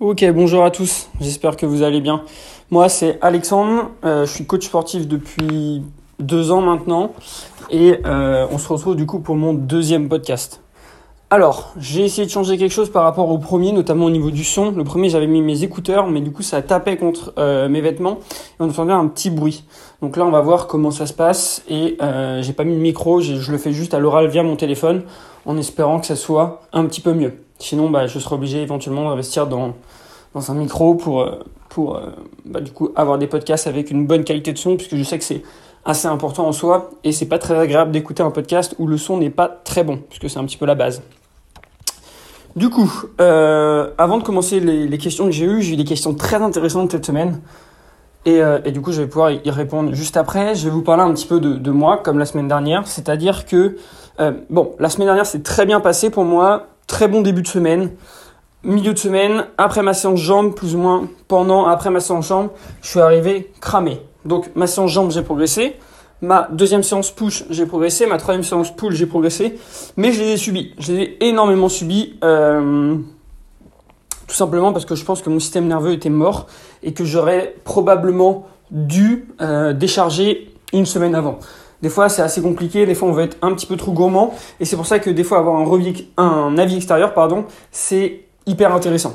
Ok, bonjour à tous, j'espère que vous allez bien. Moi c'est Alexandre, euh, je suis coach sportif depuis deux ans maintenant et euh, on se retrouve du coup pour mon deuxième podcast. Alors, j'ai essayé de changer quelque chose par rapport au premier, notamment au niveau du son. Le premier, j'avais mis mes écouteurs, mais du coup, ça tapait contre euh, mes vêtements et on entendait un petit bruit. Donc là, on va voir comment ça se passe et j'ai pas mis de micro, je le fais juste à l'oral via mon téléphone en espérant que ça soit un petit peu mieux. Sinon, bah, je serai obligé éventuellement d'investir dans, dans un micro pour, euh, pour euh, bah, du coup, avoir des podcasts avec une bonne qualité de son, puisque je sais que c'est assez important en soi, et c'est pas très agréable d'écouter un podcast où le son n'est pas très bon, puisque c'est un petit peu la base. Du coup, euh, avant de commencer les, questions que j'ai eues, j'ai eu des questions très intéressantes cette semaine. Et, et, du coup, je vais pouvoir y répondre juste après. Je vais vous parler un petit peu de, de moi, comme la semaine dernière. C'est-à-dire que, bon, la semaine dernière, c'est très bien passé pour moi. Très bon début de semaine. Milieu de semaine, après ma séance jambes, plus ou moins pendant, après ma séance jambes, je suis arrivé cramé. Donc, ma séance jambes, j'ai progressé. Ma deuxième séance push, j'ai progressé. Ma troisième séance pull, j'ai progressé. Mais je les ai subis. Je les ai énormément subis. Euh, tout simplement parce que je pense que mon système nerveux était mort et que j'aurais probablement dû euh, décharger une semaine avant. Des fois, c'est assez compliqué. Des fois, on veut être un petit peu trop gourmand. Et c'est pour ça que des fois, avoir un, un avis extérieur, pardon, c'est hyper intéressant.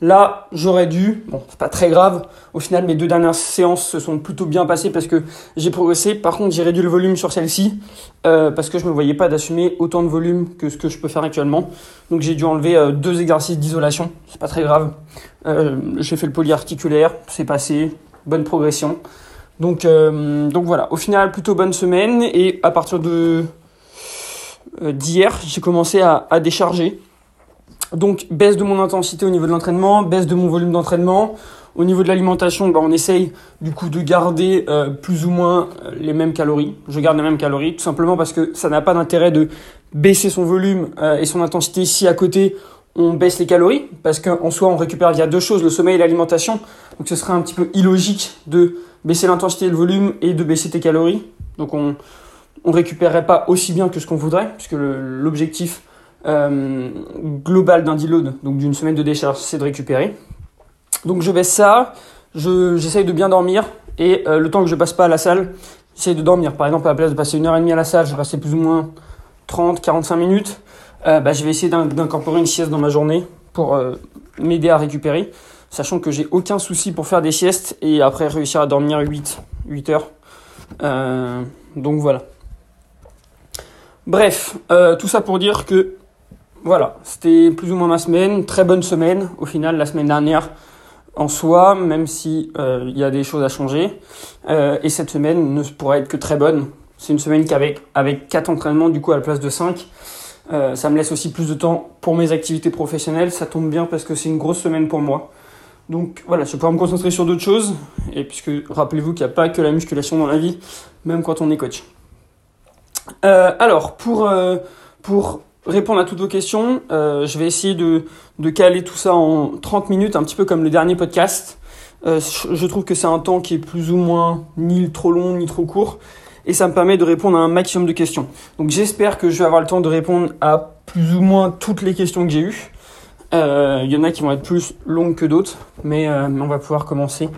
Là, j'aurais dû, bon, c'est pas très grave. Au final, mes deux dernières séances se sont plutôt bien passées parce que j'ai progressé. Par contre, j'ai réduit le volume sur celle-ci euh, parce que je me voyais pas d'assumer autant de volume que ce que je peux faire actuellement. Donc, j'ai dû enlever euh, deux exercices d'isolation. C'est pas très grave. Euh, j'ai fait le polyarticulaire, c'est passé, bonne progression. Donc, euh, donc voilà. Au final, plutôt bonne semaine et à partir de euh, d'hier, j'ai commencé à, à décharger. Donc baisse de mon intensité au niveau de l'entraînement, baisse de mon volume d'entraînement. Au niveau de l'alimentation, bah, on essaye du coup de garder euh, plus ou moins les mêmes calories. Je garde les mêmes calories, tout simplement parce que ça n'a pas d'intérêt de baisser son volume et son intensité si à côté on baisse les calories, parce qu'en soi on récupère via deux choses, le sommeil et l'alimentation. Donc ce serait un petit peu illogique de baisser l'intensité et le volume et de baisser tes calories. Donc on on récupérerait pas aussi bien que ce qu'on voudrait, puisque l'objectif euh, global d'un deload, donc d'une semaine de décharge, c'est de récupérer. Donc je baisse ça, j'essaye de bien dormir, et euh, le temps que je passe pas à la salle, j'essaye de dormir. Par exemple, à la place de passer une heure et demie à la salle, je passer plus ou moins 30, 45 minutes. Euh, bah, je vais essayer d'incorporer une sieste dans ma journée pour m'aider à récupérer, sachant que j'ai aucun souci pour faire des siestes et après réussir à dormir 8, 8 heures. Euh, donc voilà. Bref, euh, tout ça pour dire que voilà, c'était plus ou moins ma semaine, très bonne semaine au final la semaine dernière en soi, même si euh, il y a des choses à changer. Et cette semaine ne pourrait être que très bonne. C'est une semaine qu'avec avec quatre entraînements du coup à la place de 5 euh, ça me laisse aussi plus de temps pour mes activités professionnelles. Ça tombe bien parce que c'est une grosse semaine pour moi. Donc voilà, je vais pouvoir me concentrer sur d'autres choses. Et puisque rappelez-vous qu'il n'y a pas que la musculation dans la vie, même quand on est coach. Euh, alors, pour, euh, pour répondre à toutes vos questions, euh, je vais essayer de, caler tout ça en 30 minutes, un petit peu comme le dernier podcast. Je trouve que c'est un temps qui est plus ou moins ni trop long ni trop court. Et ça me permet de répondre à un maximum de questions. Donc j'espère que je vais avoir le temps de répondre à plus ou moins toutes les questions que j'ai eues. Euh, Il y en a qui vont être plus longues que d'autres, mais euh, on va pouvoir commencer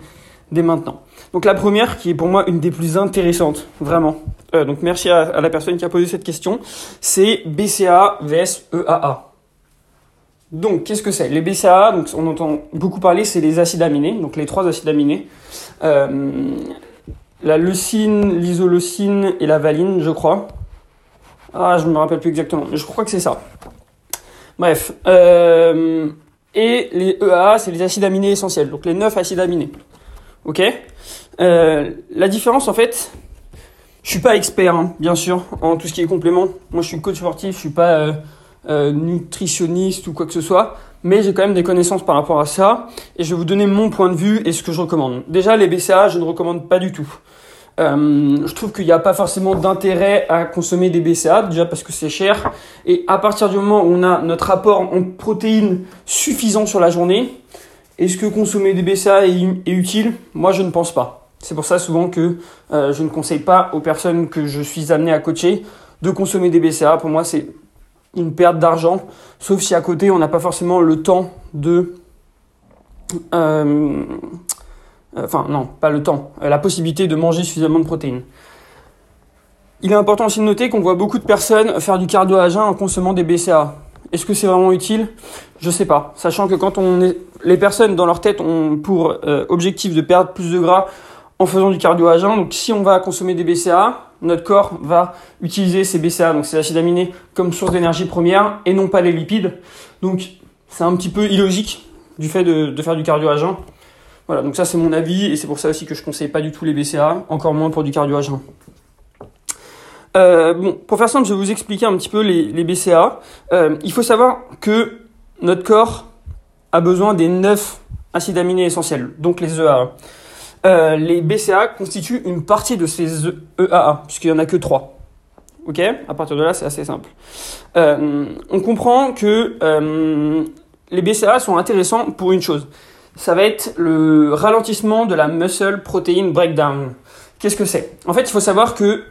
dès maintenant. Donc la première, qui est pour moi une des plus intéressantes, vraiment. Euh, donc merci à, la personne qui a posé cette question, c'est BCA vs EAA. Donc qu'est-ce que c'est? Les BCA, donc on entend beaucoup parler, c'est les acides aminés, donc les trois acides aminés. Euh, la leucine, l'isoleucine et la valine, je crois. Ah, je ne me rappelle plus exactement, mais je crois que c'est ça. Bref. Euh, et les EAA, c'est les acides aminés essentiels, donc les 9 acides aminés. Ok euh, La différence, en fait, je suis pas expert, hein, bien sûr, en tout ce qui est complément. Moi, je suis coach sportif, je suis pas euh, euh, nutritionniste ou quoi que ce soit, mais j'ai quand même des connaissances par rapport à ça, et je vais vous donner mon point de vue et ce que je recommande. Déjà, les BCA, je ne recommande pas du tout. Euh, je trouve qu'il n'y a pas forcément d'intérêt à consommer des BCA, déjà parce que c'est cher. Et à partir du moment où on a notre apport en protéines suffisant sur la journée, est-ce que consommer des BCA est, utile? Moi, je ne pense pas. C'est pour ça souvent que euh, je ne conseille pas aux personnes que je suis amené à coacher de consommer des BCA. Pour moi, c'est une perte d'argent, sauf si à côté, on n'a pas forcément le temps de euh, enfin non, pas le temps, la possibilité de manger suffisamment de protéines. Il est important aussi de noter qu'on voit beaucoup de personnes faire du cardio à en consommant des BCA. Est-ce que c'est vraiment utile? Je sais pas. Sachant que quand on est, les personnes dans leur tête ont pour euh, objectif de perdre plus de gras en faisant du cardio à. Donc si on va consommer des BCA, notre corps va utiliser ces BCA, donc ces acides aminés, comme source d'énergie première et non pas les lipides. Donc c'est un petit peu illogique du fait de, faire du cardio à. Voilà, donc ça c'est mon avis et c'est pour ça aussi que je conseille pas du tout les BCA, encore moins pour du cardio à. Euh, bon, pour faire simple, je vais vous expliquer un petit peu les, BCA. Euh, il faut savoir que notre corps a besoin des 9 acides aminés essentiels, donc les EAA. Euh, les BCA constituent une partie de ces EAA, puisqu'il n'y en a que 3. Ok? À partir de là, c'est assez simple. On comprend que les BCA sont intéressants pour une chose. Ça va être le ralentissement de la muscle protein breakdown. Qu'est-ce que c'est? En fait, il faut savoir que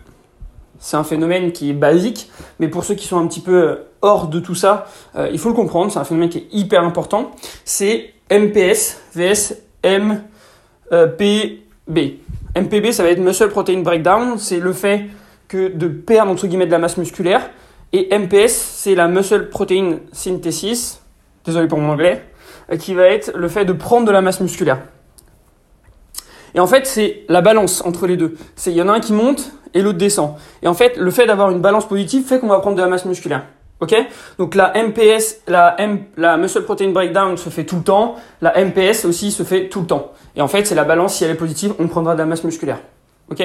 c'est un phénomène qui est basique, mais pour ceux qui sont un petit peu hors de tout ça, euh, il faut le comprendre, c'est un phénomène qui est hyper important. C'est MPS vs MPB. MPB, ça va être Muscle Protein Breakdown, c'est le fait que de perdre entre guillemets de la masse musculaire. Et MPS, c'est la Muscle Protein Synthesis, désolé pour mon anglais, euh, qui va être le fait de prendre de la masse musculaire. Et en fait, c'est la balance entre les deux. Il y en a un qui monte et l'autre descend. Et en fait, le fait d'avoir une balance positive fait qu'on va prendre de la masse musculaire. Ok? Donc la MPS, la, M, la muscle protein breakdown se fait tout le temps. La MPS aussi se fait tout le temps. Et en fait, c'est la balance. Si elle est positive, on prendra de la masse musculaire. Ok?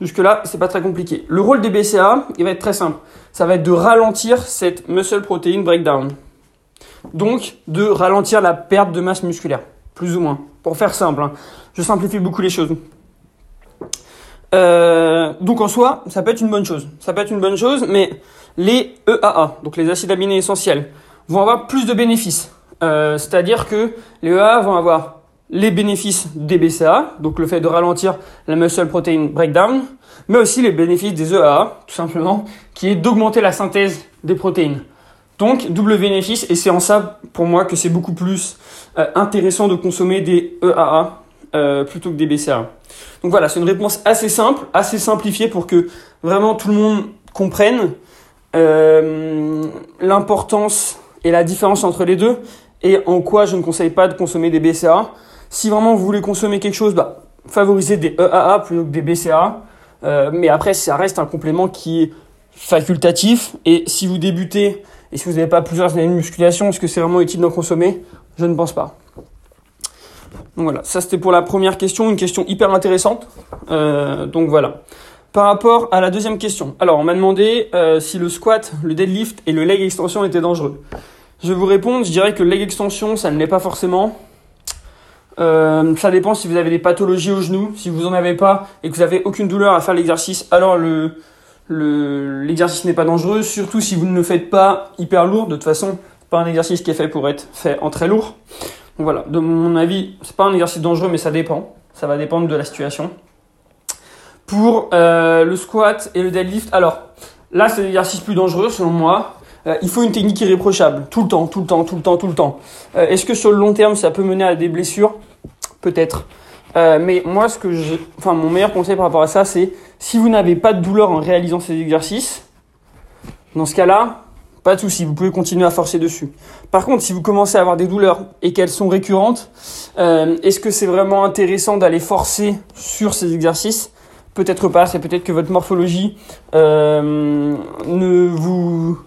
Jusque là, c'est pas très compliqué. Le rôle des BCA, il va être très simple. Ça va être de ralentir cette muscle protein breakdown. Donc, de ralentir la perte de masse musculaire, plus ou moins. Pour faire simple, hein. je simplifie beaucoup les choses. Euh, donc en soi, ça peut être une bonne chose. Ça peut être une bonne chose, mais les EAA, donc les acides aminés essentiels, vont avoir plus de bénéfices. Euh, C'est-à-dire que les EAA vont avoir les bénéfices des BCA, donc le fait de ralentir la muscle protein breakdown, mais aussi les bénéfices des EAA, tout simplement, qui est d'augmenter la synthèse des protéines. Donc double bénéfice, et c'est en ça pour moi que c'est beaucoup plus euh, intéressant de consommer des EAA euh, plutôt que des BCA. Donc voilà, c'est une réponse assez simple, assez simplifiée pour que vraiment tout le monde comprenne euh, l'importance et la différence entre les deux et en quoi je ne conseille pas de consommer des BCA. Si vraiment vous voulez consommer quelque chose, bah, favorisez des EAA plutôt que des BCA. Mais après, ça reste un complément qui est facultatif. Et si vous débutez et si vous n'avez pas plusieurs années de musculation, est-ce que c'est vraiment utile d'en consommer? Je ne pense pas. Donc voilà, ça c'était pour la première question, une question hyper intéressante. Euh, donc voilà. Par rapport à la deuxième question, alors on m'a demandé euh, si le squat, le deadlift et le leg extension étaient dangereux. Je vais vous répondre, je dirais que le leg extension, ça ne l'est pas forcément. Euh, ça dépend si vous avez des pathologies au genou. Si vous en avez pas et que vous avez aucune douleur à faire l'exercice, alors le l'exercice n'est pas dangereux. Surtout si vous ne le faites pas hyper lourd. De toute façon, pas un exercice qui est fait pour être fait en très lourd. Donc voilà, de mon avis, c'est pas un exercice dangereux, mais ça dépend. Ça va dépendre de la situation. Pour euh, le squat et le deadlift, alors là, c'est l'exercice plus dangereux selon moi. Euh, il faut une technique irréprochable, tout le temps, tout le temps, tout le temps, tout le temps. Euh, Est-ce que sur le long terme, ça peut mener à des blessures? Peut-être. Euh, mais moi, ce que enfin, mon meilleur conseil par rapport à ça, c'est si vous n'avez pas de douleur en réalisant ces exercices, dans ce cas-là, pas de souci, vous pouvez continuer à forcer dessus. Par contre, si vous commencez à avoir des douleurs et qu'elles sont récurrentes, euh, est-ce que c'est vraiment intéressant d'aller forcer sur ces exercices? Peut-être pas, c'est peut-être que votre morphologie euh, ne vous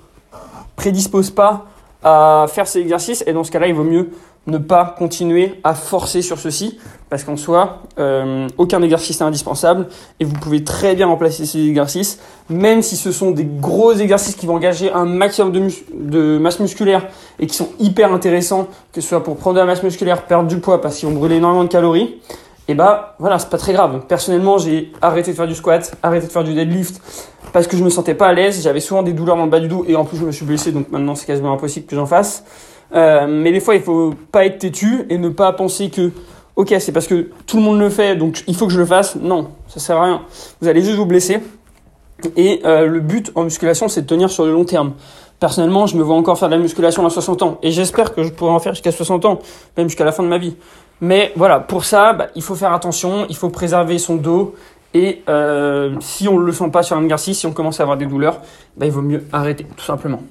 prédispose pas à faire ces exercices et dans ce cas-là, il vaut mieux ne pas continuer à forcer sur ceci parce qu'en soi, euh, aucun exercice n'est indispensable et vous pouvez très bien remplacer ces exercices, même si ce sont des gros exercices qui vont engager un maximum de, de masse musculaire et qui sont hyper intéressants, que ce soit pour prendre de la masse musculaire, perdre du poids parce qu'ils vont brûler énormément de calories. Et bah voilà, c'est pas très grave. Personnellement, j'ai arrêté de faire du squat, arrêté de faire du deadlift parce que je me sentais pas à l'aise. J'avais souvent des douleurs dans le bas du dos et en plus je me suis blessé, donc maintenant c'est quasiment impossible que j'en fasse. Euh, mais des fois, il faut pas être têtu et ne pas penser que, ok, c'est parce que tout le monde le fait, donc il faut que je le fasse. Non, ça sert à rien. Vous allez juste vous blesser. Et euh, le but en musculation, c'est de tenir sur le long terme. Personnellement, je me vois encore faire de la musculation à 60 ans. Et j'espère que je pourrai en faire jusqu'à 60 ans, même jusqu'à la fin de ma vie. Mais voilà, pour ça, bah, il faut faire attention, il faut préserver son dos. Et euh, si on ne le sent pas sur un exercice, si on commence à avoir des douleurs, bah, il vaut mieux arrêter, tout simplement.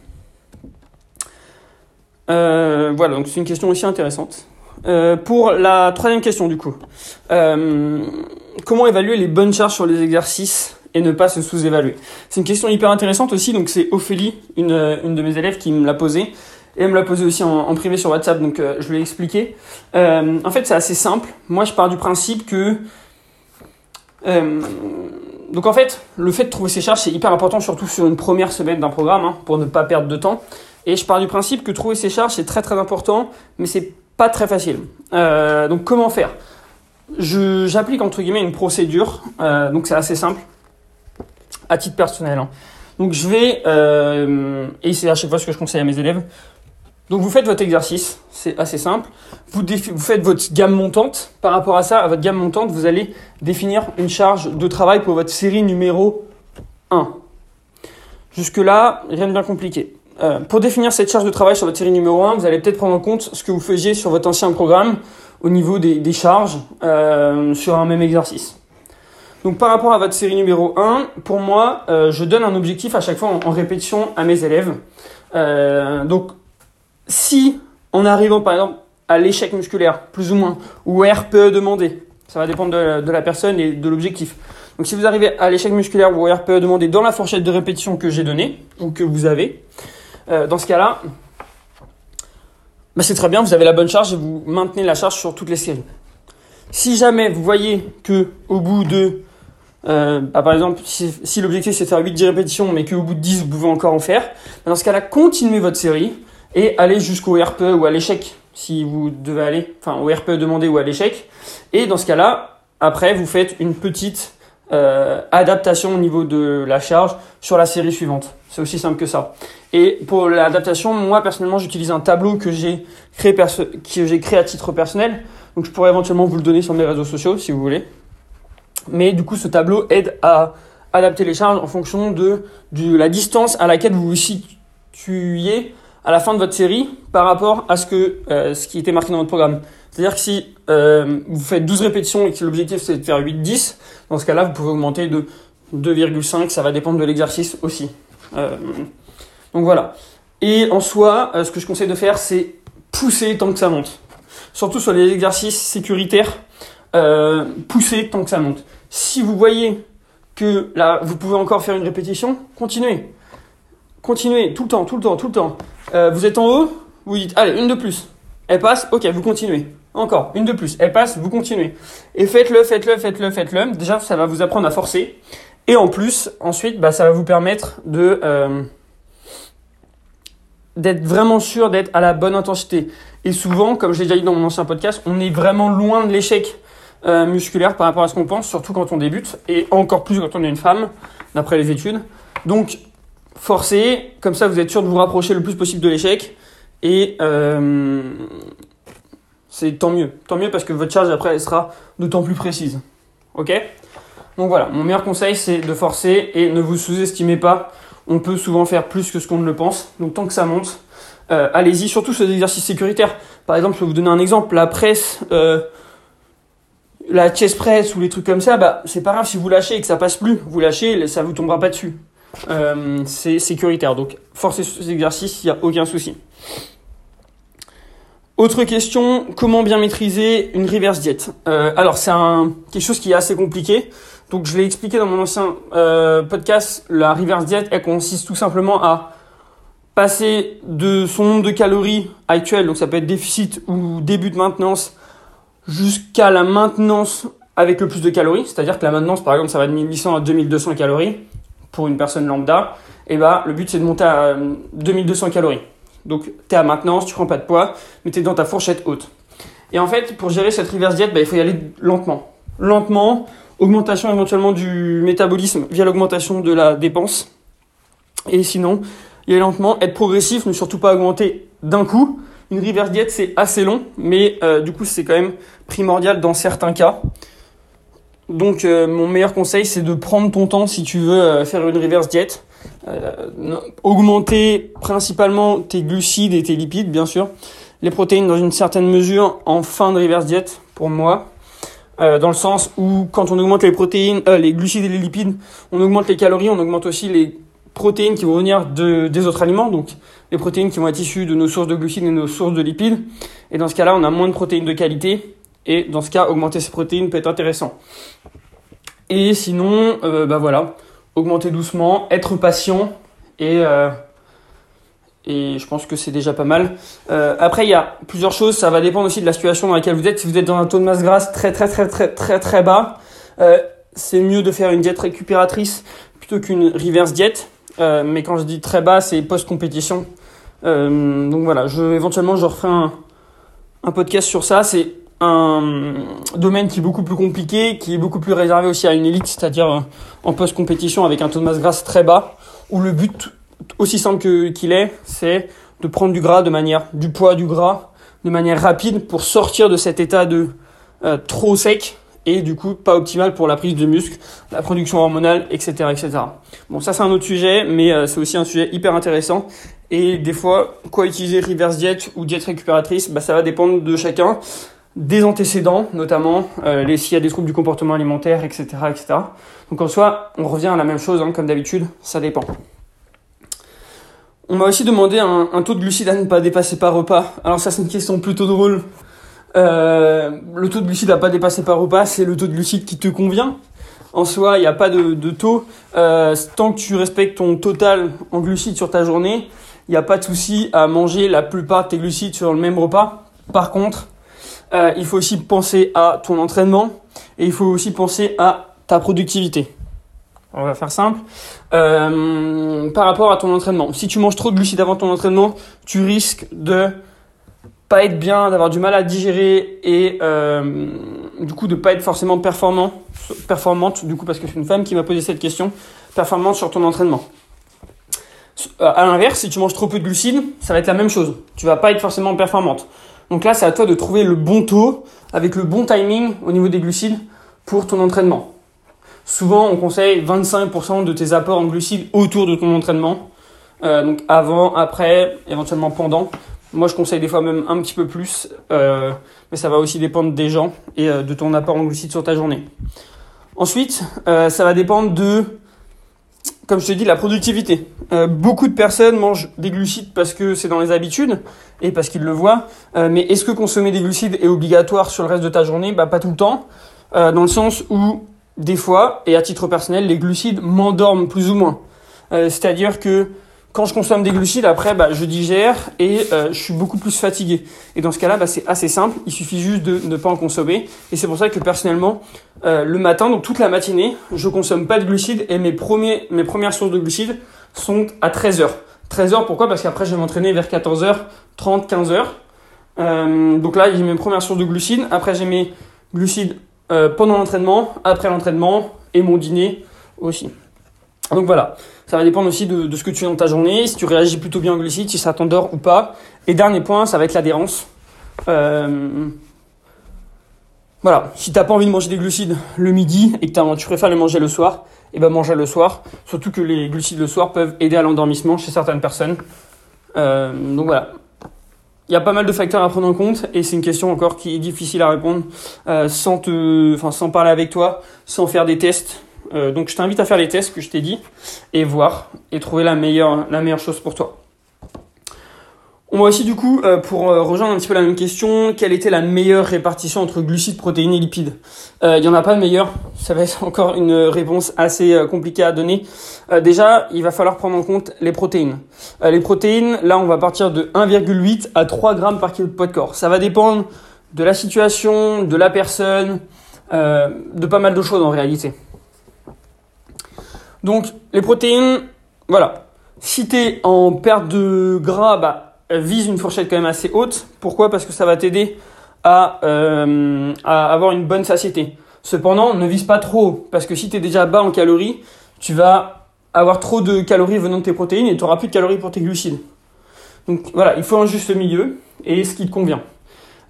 Euh, voilà, donc c'est une question aussi intéressante. Euh, pour la troisième question, du coup, comment évaluer les bonnes charges sur les exercices et ne pas se sous-évaluer? C'est une question hyper intéressante aussi, donc c'est Ophélie, une, une de mes élèves, qui me l'a posée. Et elle me l'a posé aussi en, privé sur WhatsApp, donc euh, je lui ai expliqué. Euh, en fait, c'est assez simple. Moi, je pars du principe que... Euh, donc en fait, le fait de trouver ses charges, c'est hyper important, surtout sur une première semaine d'un programme, hein, pour ne pas perdre de temps. Et je pars du principe que trouver ses charges, c'est très très important, mais c'est pas très facile. donc comment faire? J'applique entre guillemets une procédure, donc c'est assez simple, à titre personnel. Hein. Donc je vais, et c'est à chaque fois ce que je conseille à mes élèves, donc vous faites votre exercice, c'est assez simple. Vous, vous, faites votre gamme montante. Par rapport à ça, à votre gamme montante, vous allez définir une charge de travail pour votre série numéro 1. Jusque-là, rien de bien compliqué. Euh, pour définir cette charge de travail sur votre série numéro 1, vous allez peut-être prendre en compte ce que vous faisiez sur votre ancien programme au niveau des, charges euh, sur un même exercice. Donc par rapport à votre série numéro 1, pour moi, euh, je donne un objectif à chaque fois en, répétition à mes élèves. Donc si en arrivant par exemple à l'échec musculaire, plus ou moins, ou RPE demandé, ça va dépendre de, la personne et de l'objectif. Donc si vous arrivez à l'échec musculaire ou au RPE demandé dans la fourchette de répétition que j'ai donnée, ou que vous avez, euh, dans ce cas-là, bah c'est très bien, vous avez la bonne charge et vous maintenez la charge sur toutes les séries. Si jamais vous voyez que au bout de, euh, bah, par exemple, si, l'objectif c'est de faire 8-10 répétitions, mais qu'au bout de 10 vous pouvez encore en faire, bah, dans ce cas-là, continuez votre série et aller jusqu'au RPE ou à l'échec si vous devez aller, enfin au RPE demandé ou à l'échec. Et dans ce cas-là, après, vous faites une petite euh, adaptation au niveau de la charge sur la série suivante. C'est aussi simple que ça. Et pour l'adaptation, moi personnellement, j'utilise un tableau que j'ai créé, à titre personnel. Donc je pourrais éventuellement vous le donner sur mes réseaux sociaux si vous voulez. Mais du coup, ce tableau aide à adapter les charges en fonction de, de la distance à laquelle vous vous situez à la fin de votre série par rapport à ce que euh, ce qui était marqué dans votre programme. C'est-à-dire que si euh, vous faites 12 répétitions et que l'objectif c'est de faire 8-10, dans ce cas-là, vous pouvez augmenter de 2,5, ça va dépendre de l'exercice aussi. Euh, donc voilà. Et en soi, ce que je conseille de faire, c'est pousser tant que ça monte. Surtout sur les exercices sécuritaires, pousser tant que ça monte. Si vous voyez que là, vous pouvez encore faire une répétition, continuez. Continuez tout le temps, tout le temps, tout le temps. Euh, vous êtes en haut, vous dites, allez, une de plus. Elle passe, ok, vous continuez. Encore, une de plus. Elle passe, vous continuez. Et faites-le, faites-le, faites-le, faites-le. Déjà, ça va vous apprendre à forcer. Et en plus, ensuite, bah, ça va vous permettre de euh, d'être vraiment sûr d'être à la bonne intensité. Et souvent, comme je l'ai déjà dit dans mon ancien podcast, on est vraiment loin de l'échec euh, musculaire par rapport à ce qu'on pense, surtout quand on débute, et encore plus quand on est une femme, d'après les études. Donc, forcez, comme ça vous êtes sûr de vous rapprocher le plus possible de l'échec. Et euh, c'est tant mieux. Tant mieux parce que votre charge après elle sera d'autant plus précise. Ok? Donc voilà, mon meilleur conseil c'est de forcer et ne vous sous-estimez pas. On peut souvent faire plus que ce qu'on ne le pense. Donc tant que ça monte, euh, allez-y, surtout sur des exercices sécuritaires. Par exemple, je vais vous donner un exemple, la presse, euh, la chest press ou les trucs comme ça, bah c'est pas grave si vous lâchez et que ça passe plus. Vous lâchez, ça vous tombera pas dessus. Euh, c'est sécuritaire. Donc, forcer ces exercices, il n'y a aucun souci. Autre question, comment bien maîtriser une reverse diète? Euh, Alors, c'est quelque chose qui est assez compliqué. Donc, je l'ai expliqué dans mon ancien euh, podcast. La reverse diète, elle consiste tout simplement à passer de son nombre de calories actuel, donc ça peut être déficit ou début de maintenance, jusqu'à la maintenance avec le plus de calories. C'est-à-dire que la maintenance, par exemple, ça va de 1800 à 2200 calories pour une personne lambda, et eh bah, ben, le but c'est de monter à 2200 euh, calories. Donc tu es à maintenance, tu prends pas de poids, mais tu es dans ta fourchette haute. Et en fait, pour gérer cette reverse diète, bah, il faut y aller lentement. Lentement, augmentation éventuellement du métabolisme via l'augmentation de la dépense. Et sinon, y aller lentement, être progressif, ne surtout pas augmenter d'un coup. Une reverse diète, c'est assez long, mais euh, du coup, c'est quand même primordial dans certains cas. Donc euh, mon meilleur conseil c'est de prendre ton temps si tu veux euh, faire une reverse diète. augmenter principalement tes glucides et tes lipides, bien sûr. Les protéines dans une certaine mesure en fin de reverse diet pour moi. dans le sens où quand on augmente les protéines, les glucides et les lipides, on augmente les calories, on augmente aussi les protéines qui vont venir de, des autres aliments, donc les protéines qui vont être issues de nos sources de glucides et nos sources de lipides. Et dans ce cas-là, on a moins de protéines de qualité. Et dans ce cas, augmenter ces protéines peut être intéressant. Et sinon, euh, bah voilà, augmenter doucement, être patient et euh, et je pense que c'est déjà pas mal. Euh, après, il y a plusieurs choses. Ça va dépendre aussi de la situation dans laquelle vous êtes. Si vous êtes dans un taux de masse grasse très très très très très très bas, c'est mieux de faire une diète récupératrice plutôt qu'une reverse diète. mais quand je dis très bas, c'est post-compétition. donc voilà, éventuellement, je referai un, un podcast sur ça. C'est un domaine qui est beaucoup plus compliqué, qui est beaucoup plus réservé aussi à une élite, c'est-à-dire euh, en post-compétition avec un taux de masse grasse très bas, où le but, aussi simple qu'il est, c'est de prendre du gras de manière, du poids, du gras, de manière rapide pour sortir de cet état de euh, trop sec et du coup pas optimal pour la prise de muscle, la production hormonale, etc. etc. Bon ça c'est un autre sujet, mais euh, c'est aussi un sujet hyper intéressant. Et des fois, quoi utiliser reverse diet ou diète récupératrice, bah, ça va dépendre de chacun des antécédents, notamment euh, les s'il y a des troubles du comportement alimentaire, etc., etc. Donc en soi, on revient à la même chose, hein, comme d'habitude, ça dépend. On m'a aussi demandé un, taux de glucides à ne pas dépasser par repas. Alors ça, c'est une question plutôt drôle. Euh, le taux de glucides à pas dépasser par repas, c'est le taux de glucides qui te convient. En soi, il n'y a pas de, de taux. Euh, tant que tu respectes ton total en glucides sur ta journée, il n'y a pas de souci à manger la plupart de tes glucides sur le même repas. Par contre, euh, il faut aussi penser à ton entraînement et il faut aussi penser à ta productivité. On va faire simple. Euh, par rapport à ton entraînement, si tu manges trop de glucides avant ton entraînement, tu risques de pas être bien, d'avoir du mal à digérer et euh, du coup de pas être forcément performant, performante, du coup parce que c'est une femme qui m'a posé cette question, performante sur ton entraînement. À l'inverse, si tu manges trop peu de glucides, ça va être la même chose. Tu vas pas être forcément performante. Donc là, c'est à toi de trouver le bon taux avec le bon timing au niveau des glucides pour ton entraînement. Souvent, on conseille 25% de tes apports en glucides autour de ton entraînement. Euh, donc avant, après, éventuellement pendant. Moi, je conseille des fois même un petit peu plus, euh, mais ça va aussi dépendre des gens et euh, de ton apport en glucides sur ta journée. Ensuite, ça va dépendre de comme je te dis, la productivité. Euh, beaucoup de personnes mangent des glucides parce que c'est dans les habitudes et parce qu'ils le voient. Euh, mais est-ce que consommer des glucides est obligatoire sur le reste de ta journée? Bah pas tout le temps, euh, dans le sens où des fois, et à titre personnel, les glucides m'endorment plus ou moins. C'est-à-dire que quand je consomme des glucides, après, bah, je digère et euh, je suis beaucoup plus fatigué. Et dans ce cas-là, bah, c'est assez simple. Il suffit juste de ne pas en consommer. Et c'est pour ça que personnellement, euh, le matin, donc toute la matinée, je consomme pas de glucides et mes, premiers, mes premières sources de glucides sont à 13h. 13h, pourquoi? Parce qu'après, je vais m'entraîner vers 14h, 30, 15h. Euh, donc là, j'ai mes premières sources de glucides. Après, j'ai mes glucides euh, pendant l'entraînement, après l'entraînement et mon dîner aussi. Donc voilà, ça va dépendre aussi de, ce que tu fais dans ta journée, si tu réagis plutôt bien au glucides, si ça t'endort ou pas. Et dernier point, ça va être l'adhérence. Euh, voilà, si t'as pas envie de manger des glucides le midi et que tu préfères les manger le soir, et eh ben manger le soir. Surtout que les glucides le soir peuvent aider à l'endormissement chez certaines personnes. Euh, donc voilà. Il y a pas mal de facteurs à prendre en compte et c'est une question encore qui est difficile à répondre euh, sans te, enfin sans parler avec toi, sans faire des tests. Euh, donc je t'invite à faire les tests que je t'ai dit et voir et trouver la meilleure, chose pour toi. On va aussi du coup, euh, pour euh, rejoindre un petit peu la même question, quelle était la meilleure répartition entre glucides, protéines et lipides? Il n'y en a pas de meilleure, ça va être encore une réponse assez compliquée à donner. déjà, il va falloir prendre en compte les protéines. les protéines, là on va partir de 1,8 à 3 grammes par kilo de poids de corps. Ça va dépendre de la situation, de la personne, de pas mal de choses en réalité. Donc, les protéines, voilà. Si tu es en perte de gras, bah, vise une fourchette quand même assez haute. Pourquoi? Parce que ça va t'aider à, euh, à avoir une bonne satiété. Cependant, ne vise pas trop parce que si tu es déjà bas en calories, tu vas avoir trop de calories venant de tes protéines et tu n'auras plus de calories pour tes glucides. Donc voilà, il faut un juste milieu et ce qui te convient.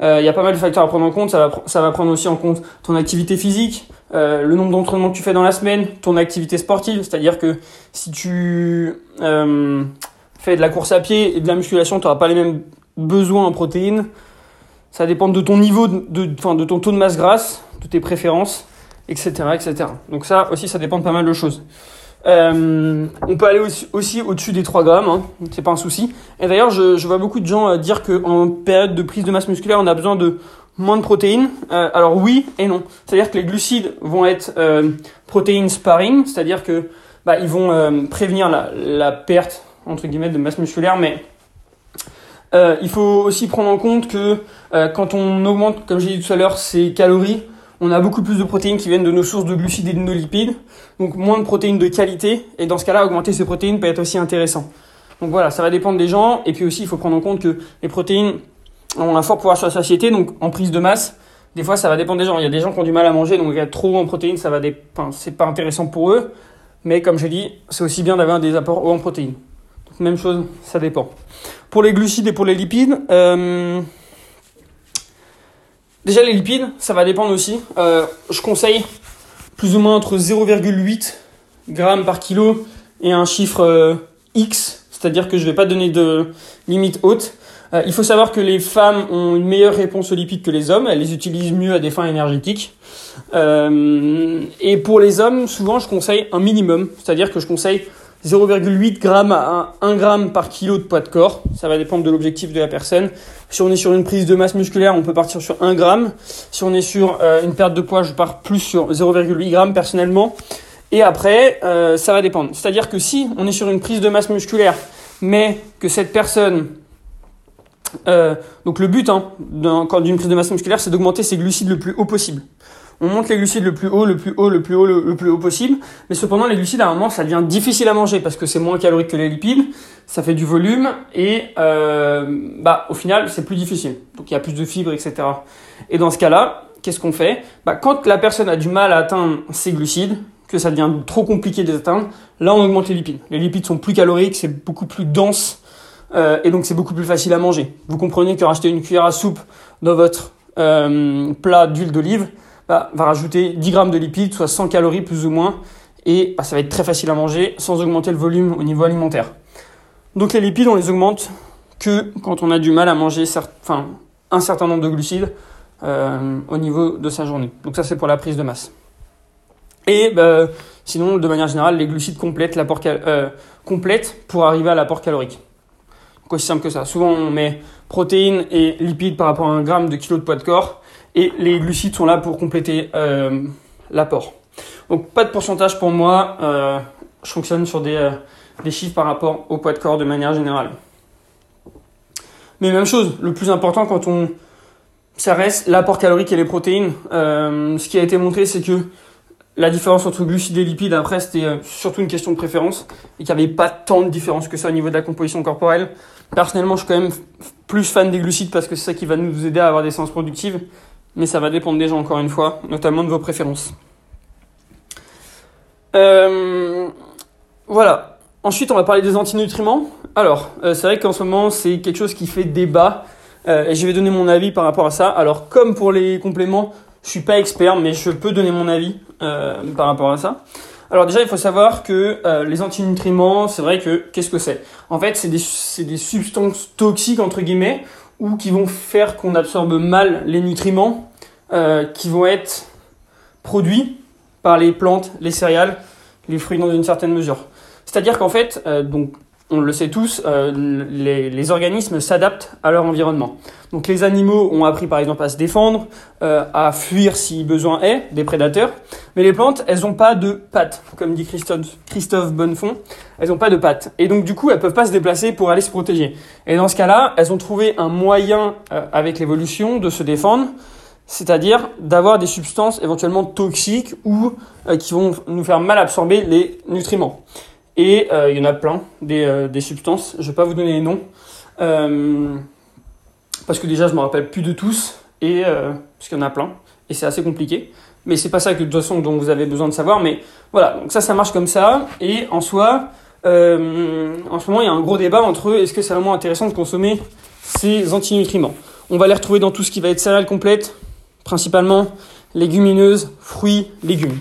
Il y a pas mal de facteurs à prendre en compte. Ça va prendre aussi en compte ton activité physique, le nombre d'entraînements que tu fais dans la semaine, ton activité sportive. C'est-à-dire que si tu fais de la course à pied et de la musculation, tu n'auras pas les mêmes besoins en protéines. Ça dépend de ton niveau, de, de, de ton taux de masse grasse, de tes préférences, etc., etc. Donc ça aussi, ça dépend de pas mal de choses. Euh, on peut aller aussi, au-dessus des 3 grammes, hein, c'est pas un souci. Et d'ailleurs, je, vois beaucoup de gens euh, dire qu'en période de prise de masse musculaire, on a besoin de moins de protéines. Euh, alors oui et non. C'est-à-dire que les glucides vont être euh, protéines sparring, c'est-à-dire que bah, ils vont euh, prévenir la, perte entre guillemets de masse musculaire, mais il faut aussi prendre en compte que quand on augmente, comme j'ai dit tout à l'heure, ces calories, on a beaucoup plus de protéines qui viennent de nos sources de glucides et de nos lipides, donc moins de protéines de qualité, et dans ce cas-là, augmenter ces protéines peut être aussi intéressant. Donc voilà, ça va dépendre des gens, et puis aussi il faut prendre en compte que les protéines ont un fort pouvoir sur la satiété, donc en prise de masse, des fois ça va dépendre des gens. Il y a des gens qui ont du mal à manger, donc être trop en protéines, ça va c'est pas intéressant pour eux, mais comme j'ai dit, c'est aussi bien d'avoir des apports hauts en protéines. Même chose, ça dépend. Pour les glucides et pour les lipides, euh, Déjà, les lipides, ça va dépendre aussi. Euh, je conseille plus ou moins entre 0,8 grammes par kilo et un chiffre euh, X, c'est-à-dire que je ne vais pas donner de limite haute. Euh, il faut savoir que les femmes ont une meilleure réponse aux lipides que les hommes, elles les utilisent mieux à des fins énergétiques. et pour les hommes, souvent, je conseille un minimum, c'est-à-dire que je conseille 0,8 g à 1 g par kilo de poids de corps. Ça va dépendre de l'objectif de la personne. Si on est sur une prise de masse musculaire, on peut partir sur 1 g. Si on est sur euh, une perte de poids, je pars plus sur 0,8 g personnellement. Et après, euh, ça va dépendre. C'est-à-dire que si on est sur une prise de masse musculaire, mais que cette personne... Euh, donc le but hein, d'une prise de masse musculaire, c'est d'augmenter ses glucides le plus haut possible on monte les glucides le plus haut, le plus haut, le plus haut, le, plus haut possible. Mais cependant, les glucides, à un moment, ça devient difficile à manger parce que c'est moins calorique que les lipides, ça fait du volume et euh, bah, au final, c'est plus difficile. Donc il y a plus de fibres, etc. Et dans ce cas-là, qu'est-ce qu'on fait? Bah, Quand la personne a du mal à atteindre ses glucides, que ça devient trop compliqué de les atteindre, là, on augmente les lipides. Les lipides sont plus caloriques, c'est beaucoup plus dense euh, et donc c'est beaucoup plus facile à manger. Vous comprenez que racheter une cuillère à soupe dans votre euh, plat d'huile d'olive, bah, va rajouter 10 grammes de lipides, soit 100 calories plus ou moins, et bah, ça va être très facile à manger sans augmenter le volume au niveau alimentaire. Donc les lipides, on les augmente que quand on a du mal à manger un certain nombre de glucides euh, au niveau de sa journée. Donc ça c'est pour la prise de masse. Et bah, sinon, de manière générale, les glucides complètent l'apport euh, complète pour arriver à l'apport calorique. Aussi simple que ça. Souvent on met protéines et lipides par rapport à un gramme de kilo de poids de corps et les glucides sont là pour compléter euh, l'apport. Donc pas de pourcentage pour moi, euh, je fonctionne sur des, euh, des, chiffres par rapport au poids de corps de manière générale. Mais même chose, le plus important quand on... Ça reste l'apport calorique et les protéines. ce qui a été montré, c'est que la différence entre glucides et lipides, après, c'était surtout une question de préférence et qu'il n'y avait pas tant de différence que ça au niveau de la composition corporelle. Personnellement, je suis quand même plus fan des glucides parce que c'est ça qui va nous aider à avoir des séances productives mais ça va dépendre des gens encore une fois, notamment de vos préférences. Euh, voilà. Ensuite, on va parler des antinutriments. Alors, euh, c'est vrai qu'en ce moment, c'est quelque chose qui fait débat, euh, et je vais donner mon avis par rapport à ça. Alors, comme pour les compléments, je suis pas expert, mais je peux donner mon avis par rapport à ça. Alors déjà, il faut savoir que les antinutriments, c'est vrai que qu'est-ce que c'est? En fait, c'est des, des substances toxiques entre guillemets ou qui vont faire qu'on absorbe mal les nutriments euh, qui vont être produits par les plantes, les céréales, les fruits dans une certaine mesure. C'est-à-dire qu'en fait, euh, donc on le sait tous, euh, les, les, organismes s'adaptent à leur environnement. Donc les animaux ont appris par exemple à se défendre, euh, à fuir si besoin est, des prédateurs. Mais les plantes, elles n'ont pas de pattes, comme dit Christophe, Christophe Bonnefond. Elles n'ont pas de pattes. Et donc du coup, elles peuvent pas se déplacer pour aller se protéger. Et dans ce cas-là, elles ont trouvé un moyen, euh, avec l'évolution, de se défendre. C'est-à-dire d'avoir des substances éventuellement toxiques ou qui vont nous faire mal absorber les nutriments. Et euh, il y en a plein, des, euh, des substances. Je vais pas vous donner les noms. Euh, parce que déjà, je me rappelle plus de tous. Et, parce qu'il y en a plein. Et c'est assez compliqué. Mais c'est pas ça que de toute façon dont vous avez besoin de savoir. Mais voilà, donc ça, ça marche comme ça. Et en soi, en ce moment, il y a un gros débat entre est-ce que c'est vraiment intéressant de consommer ces antinutriments. on va les retrouver dans tout ce qui va être céréales complètes, principalement légumineuses, fruits, légumes.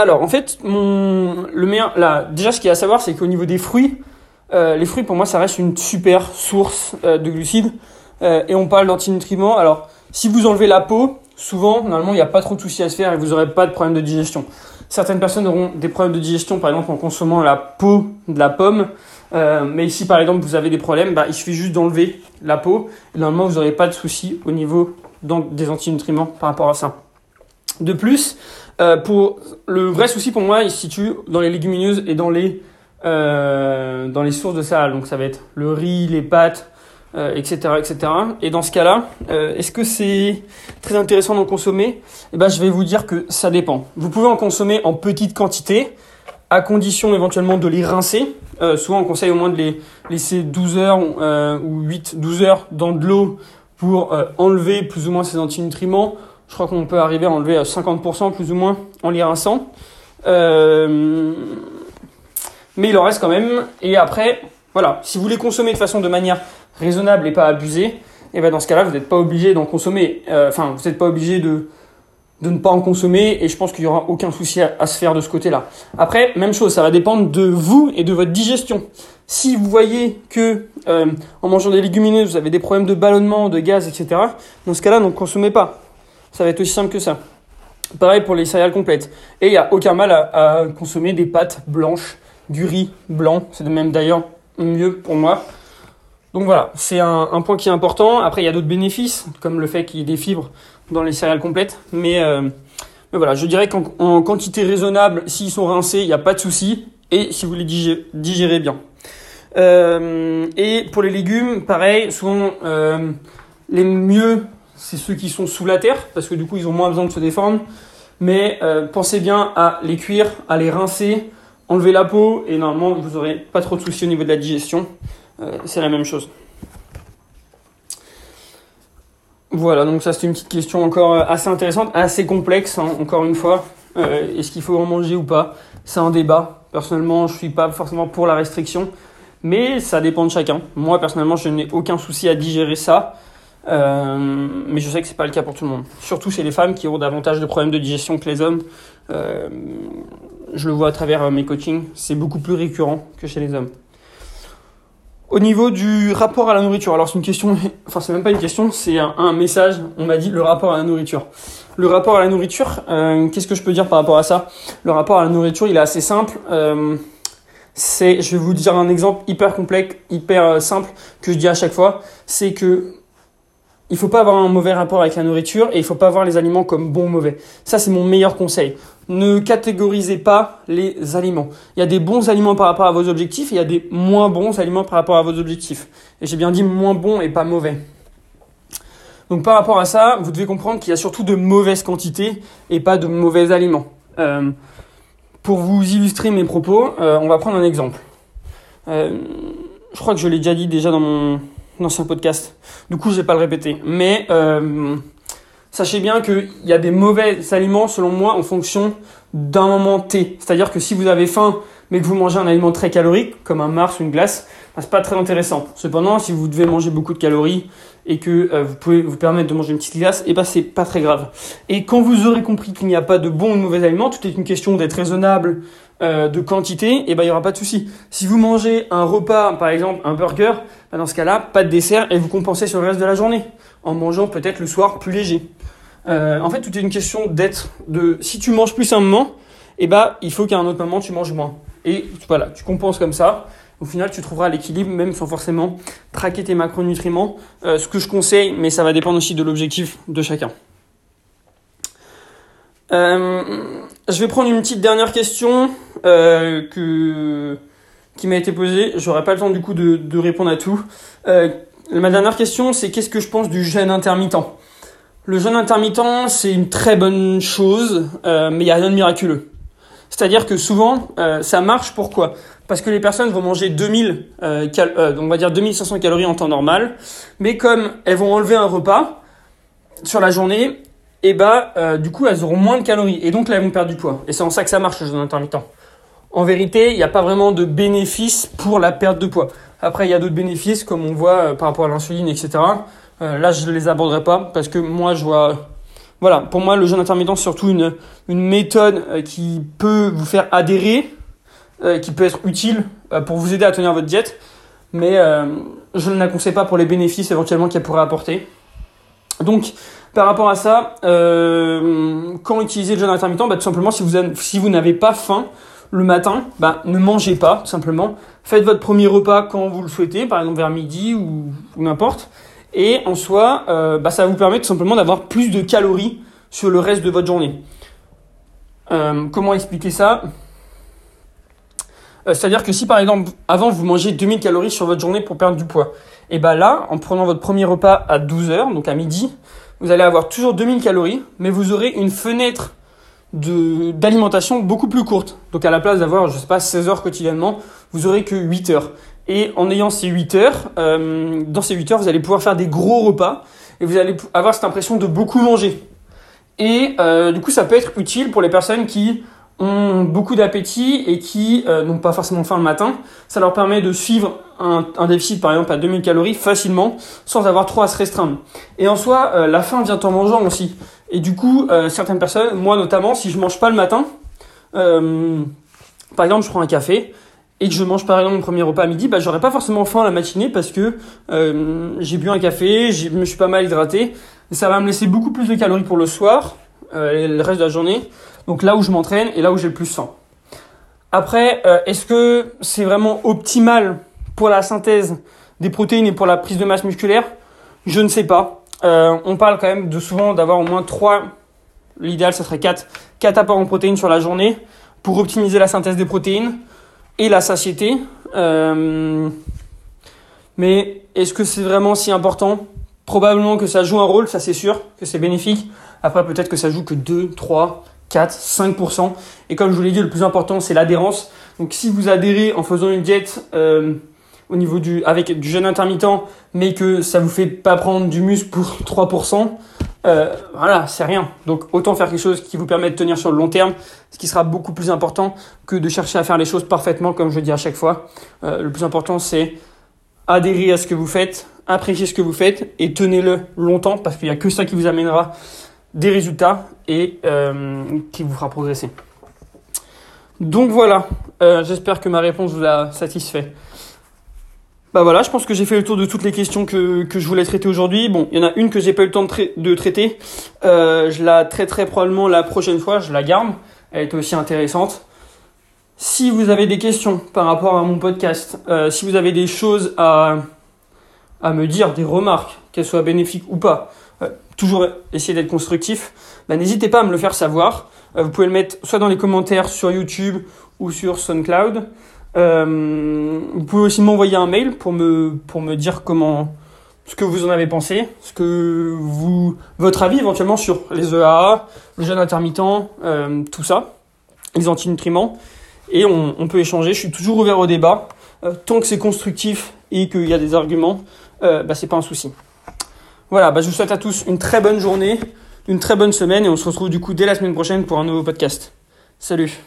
Alors, en fait, le meilleur, là, déjà, ce qu'il y a à savoir, c'est qu'au niveau des fruits, euh, les fruits, pour moi, ça reste une super source euh, de glucides. Euh, et on parle d'antinutriments. Alors, si vous enlevez la peau, souvent, normalement, il n'y a pas trop de soucis à se faire et vous n'aurez pas de problème de digestion. Certaines personnes auront des problèmes de digestion, par exemple, en consommant la peau de la pomme. Mais si, par exemple, vous avez des problèmes, bah, il suffit juste d'enlever la peau. Normalement, vous n'aurez pas de soucis au niveau des antinutriments par rapport à ça. De plus, euh, pour le vrai souci pour moi, il se situe dans les légumineuses et dans les euh, dans les sources de céréales. Donc ça va être le riz, les pâtes, etc., euh, etc. Et dans ce cas-là, est-ce que c'est très intéressant d'en consommer? Eh ben, je vais vous dire que ça dépend. Vous pouvez en consommer en petite quantité, à condition éventuellement de les rincer. Souvent, on conseille au moins de les laisser 12 heures ou 8-12 heures dans de l'eau pour enlever plus ou moins ces antinutriments. Je crois qu'on peut arriver à enlever à 50% plus ou moins en les rinçant. mais il en reste quand même. Et après, voilà, si vous les consommez de façon de manière raisonnable et pas abusé, et ben dans ce cas-là, vous n'êtes pas obligé d'en consommer. Euh, enfin, vous n'êtes pas obligé de de ne pas en consommer et je pense qu'il y aura aucun souci à, se faire de ce côté-là. Après, même chose, ça va dépendre de vous et de votre digestion. Si vous voyez que euh, en mangeant des légumineuses, vous avez des problèmes de ballonnement, de gaz, etc., dans ce cas-là, ne consommez pas. Ça va être aussi simple que ça. Pareil pour les céréales complètes. Et il n'y a aucun mal à, consommer des pâtes blanches, du riz blanc. C'est même d'ailleurs mieux pour moi. Donc voilà, c'est un, point qui est important. Après, il y a d'autres bénéfices, comme le fait qu'il y ait des fibres dans les céréales complètes. Mais, euh, voilà, je dirais qu'en quantité raisonnable, s'ils sont rincés, il n'y a pas de souci. Et si vous les digérez, bien. Euh, et pour les légumes, pareil, souvent euh, les mieux, c'est ceux qui sont sous la terre, parce que du coup, ils ont moins besoin de se défendre. Mais pensez bien à les cuire, à les rincer, enlever la peau, et normalement, vous n'aurez pas trop de soucis au niveau de la digestion. Euh, c'est la même chose. Voilà, donc ça c'est une petite question encore euh, assez intéressante, assez complexe, hein, encore une fois. Euh, est-ce qu'il faut en manger ou pas? C'est un débat. Personnellement, je suis pas forcément pour la restriction, mais ça dépend de chacun. Moi, personnellement, je n'ai aucun souci à digérer ça, mais je sais que c'est pas le cas pour tout le monde. Surtout chez les femmes qui ont davantage de problèmes de digestion que les hommes. je le vois à travers mes coachings, c'est beaucoup plus récurrent que chez les hommes. Au niveau du rapport à la nourriture, alors c'est une question, enfin c'est même pas une question, c'est un, message. On m'a dit le rapport à la nourriture. Le rapport à la nourriture, euh, qu'est-ce que je peux dire par rapport à ça? Le rapport à la nourriture, il est assez simple. Euh, c'est, je vais vous dire un exemple hyper complexe, hyper euh, simple que je dis à chaque fois. C'est que il faut pas avoir un mauvais rapport avec la nourriture et il faut pas voir les aliments comme bons ou mauvais. Ça, c'est mon meilleur conseil. Ne catégorisez pas les aliments. Il y a des bons aliments par rapport à vos objectifs et il y a des moins bons aliments par rapport à vos objectifs. Et j'ai bien dit moins bons et pas mauvais. Donc par rapport à ça, vous devez comprendre qu'il y a surtout de mauvaises quantités et pas de mauvais aliments. Euh, pour vous illustrer mes propos, euh, on va prendre un exemple. Euh, je crois que je l'ai déjà dit déjà dans mon, ancien podcast. Du coup, je vais pas le répéter. Mais euh, sachez bien qu'il y a des mauvais aliments, selon moi, en fonction d'un moment T. C'est-à-dire que si vous avez faim, mais que vous mangez un aliment très calorique, comme un Mars ou une glace, bah, c'est pas très intéressant. Cependant, si vous devez manger beaucoup de calories et que euh, vous pouvez vous permettre de manger une petite glace, et eh ben c'est pas très grave. Et quand vous aurez compris qu'il n'y a pas de bons ou de mauvais aliments, tout est une question d'être raisonnable, euh, de quantité, et eh ben il y aura pas de souci. Si vous mangez un repas, par exemple un burger, bah, dans ce cas-là, pas de dessert et vous compensez sur le reste de la journée en mangeant peut-être le soir plus léger. Euh, en fait, tout est une question d'être de si tu manges plus un moment, et eh ben il faut qu'à un autre moment tu manges moins. Et voilà, tu compenses comme ça. Au final, tu trouveras l'équilibre même sans forcément traquer tes macronutriments. Euh, ce que je conseille, mais ça va dépendre aussi de l'objectif de chacun. Euh, je vais prendre une petite dernière question euh, que, qui m'a été posée. J'aurai pas le temps du coup de, de répondre à tout. Euh, ma dernière question, c'est qu'est-ce que je pense du jeûne intermittent? Le jeûne intermittent, c'est une très bonne chose, euh, mais il n'y a rien de miraculeux. C'est-à-dire que souvent, ça marche. Pourquoi? Parce que les personnes vont manger 2000, euh, cal donc on va dire 2500 calories en temps normal, mais comme elles vont enlever un repas sur la journée, et bah, euh, du coup, elles auront moins de calories. Et donc là, elles vont perdre du poids. Et c'est en ça que ça marche, le jeûne intermittent. en vérité, il n'y a pas vraiment de bénéfice pour la perte de poids. Après, il y a d'autres bénéfices, comme on voit euh, par rapport à l'insuline, etc. Euh, là, je ne les aborderai pas parce que moi, je vois. Voilà, pour moi, le jeûne intermittent, c'est surtout une, une méthode qui peut vous faire adhérer, qui peut être utile pour vous aider à tenir votre diète, mais je ne la conseille pas pour les bénéfices éventuellement qu'elle pourrait apporter. Donc, par rapport à ça, quand utiliser le jeûne intermittent bah, Tout simplement, si vous, n'avez pas faim, le matin, bah, ne mangez pas, tout simplement. Faites votre premier repas quand vous le souhaitez, par exemple vers midi ou, n'importe. Et en soi, euh, bah, ça vous permet tout simplement d'avoir plus de calories sur le reste de votre journée. Euh, comment expliquer ça? Euh, C'est-à-dire que si par exemple, avant vous mangez 2000 calories sur votre journée pour perdre du poids, et bien là, en prenant votre premier repas à 12h, donc à midi, vous allez avoir toujours 2000 calories, mais vous aurez une fenêtre d'alimentation beaucoup plus courte. Donc à la place d'avoir, je sais pas, 16 heures quotidiennement, vous aurez que 8 heures. Et en ayant ces 8 heures, euh, dans ces 8 heures, vous allez pouvoir faire des gros repas et vous allez avoir cette impression de beaucoup manger. Et euh, du coup, ça peut être utile pour les personnes qui ont beaucoup d'appétit et qui euh, n'ont pas forcément faim le matin. Ça leur permet de suivre un, déficit, par exemple, à 2000 calories facilement, sans avoir trop à se restreindre. Et en soi, euh, la faim vient en mangeant aussi. Et du coup, euh, certaines personnes, moi notamment, si je mange pas le matin, par exemple, je prends un café et que je mange par exemple mon premier repas à midi, bah j'aurai pas forcément faim la matinée parce que j'ai bu un café, je me suis pas mal hydraté. Ça va me laisser beaucoup plus de calories pour le soir et le reste de la journée. Donc là où je m'entraîne et là où j'ai le plus faim. Après, est-ce que c'est vraiment optimal pour la synthèse des protéines et pour la prise de masse musculaire? Je ne sais pas. Euh, on parle quand même de souvent d'avoir au moins 3, l'idéal ce serait 4, 4 apports en protéines sur la journée pour optimiser la synthèse des protéines et la satiété. Euh, mais est-ce que c'est vraiment si important? Probablement que ça joue un rôle, ça c'est sûr, que c'est bénéfique. Après peut-être que ça joue que 2, 3, 4, 5%. Et comme je vous l'ai dit, le plus important c'est l'adhérence. Donc si vous adhérez en faisant une diète... Euh, au niveau du, avec du jeûne intermittent, mais que ça vous fait pas prendre du muscle pour 3%, euh, voilà, c'est rien. Donc autant faire quelque chose qui vous permet de tenir sur le long terme, ce qui sera beaucoup plus important que de chercher à faire les choses parfaitement, comme je dis à chaque fois. Euh, le plus important, c'est adhérer à ce que vous faites, apprécier ce que vous faites et tenez-le longtemps parce qu'il n'y a que ça qui vous amènera des résultats et euh, qui vous fera progresser. Donc voilà, euh, j'espère que ma réponse vous a satisfait. Bah voilà, je pense que j'ai fait le tour de toutes les questions que, je voulais traiter aujourd'hui. Bon, il y en a une que j'ai pas eu le temps de, traiter. Euh, je la traiterai probablement la prochaine fois, je la garde. Elle est aussi intéressante. Si vous avez des questions par rapport à mon podcast, si vous avez des choses à, à me dire, des remarques, qu'elles soient bénéfiques ou pas, toujours essayer d'être constructif, bah, n'hésitez pas à me le faire savoir. Euh, vous pouvez le mettre soit dans les commentaires sur YouTube ou sur SoundCloud. Euh, vous pouvez aussi m'envoyer un mail pour me, pour me dire comment, ce que vous en avez pensé, ce que votre avis éventuellement sur les EAA, le jeûne intermittent, euh, tout ça, les antinutriments. Et on, peut échanger. Je suis toujours ouvert au débat. Euh, tant que c'est constructif et qu'il y a des arguments, euh, bah, c'est pas un souci. Voilà, bah, je vous souhaite à tous une très bonne journée, une très bonne semaine et on se retrouve du coup dès la semaine prochaine pour un nouveau podcast. Salut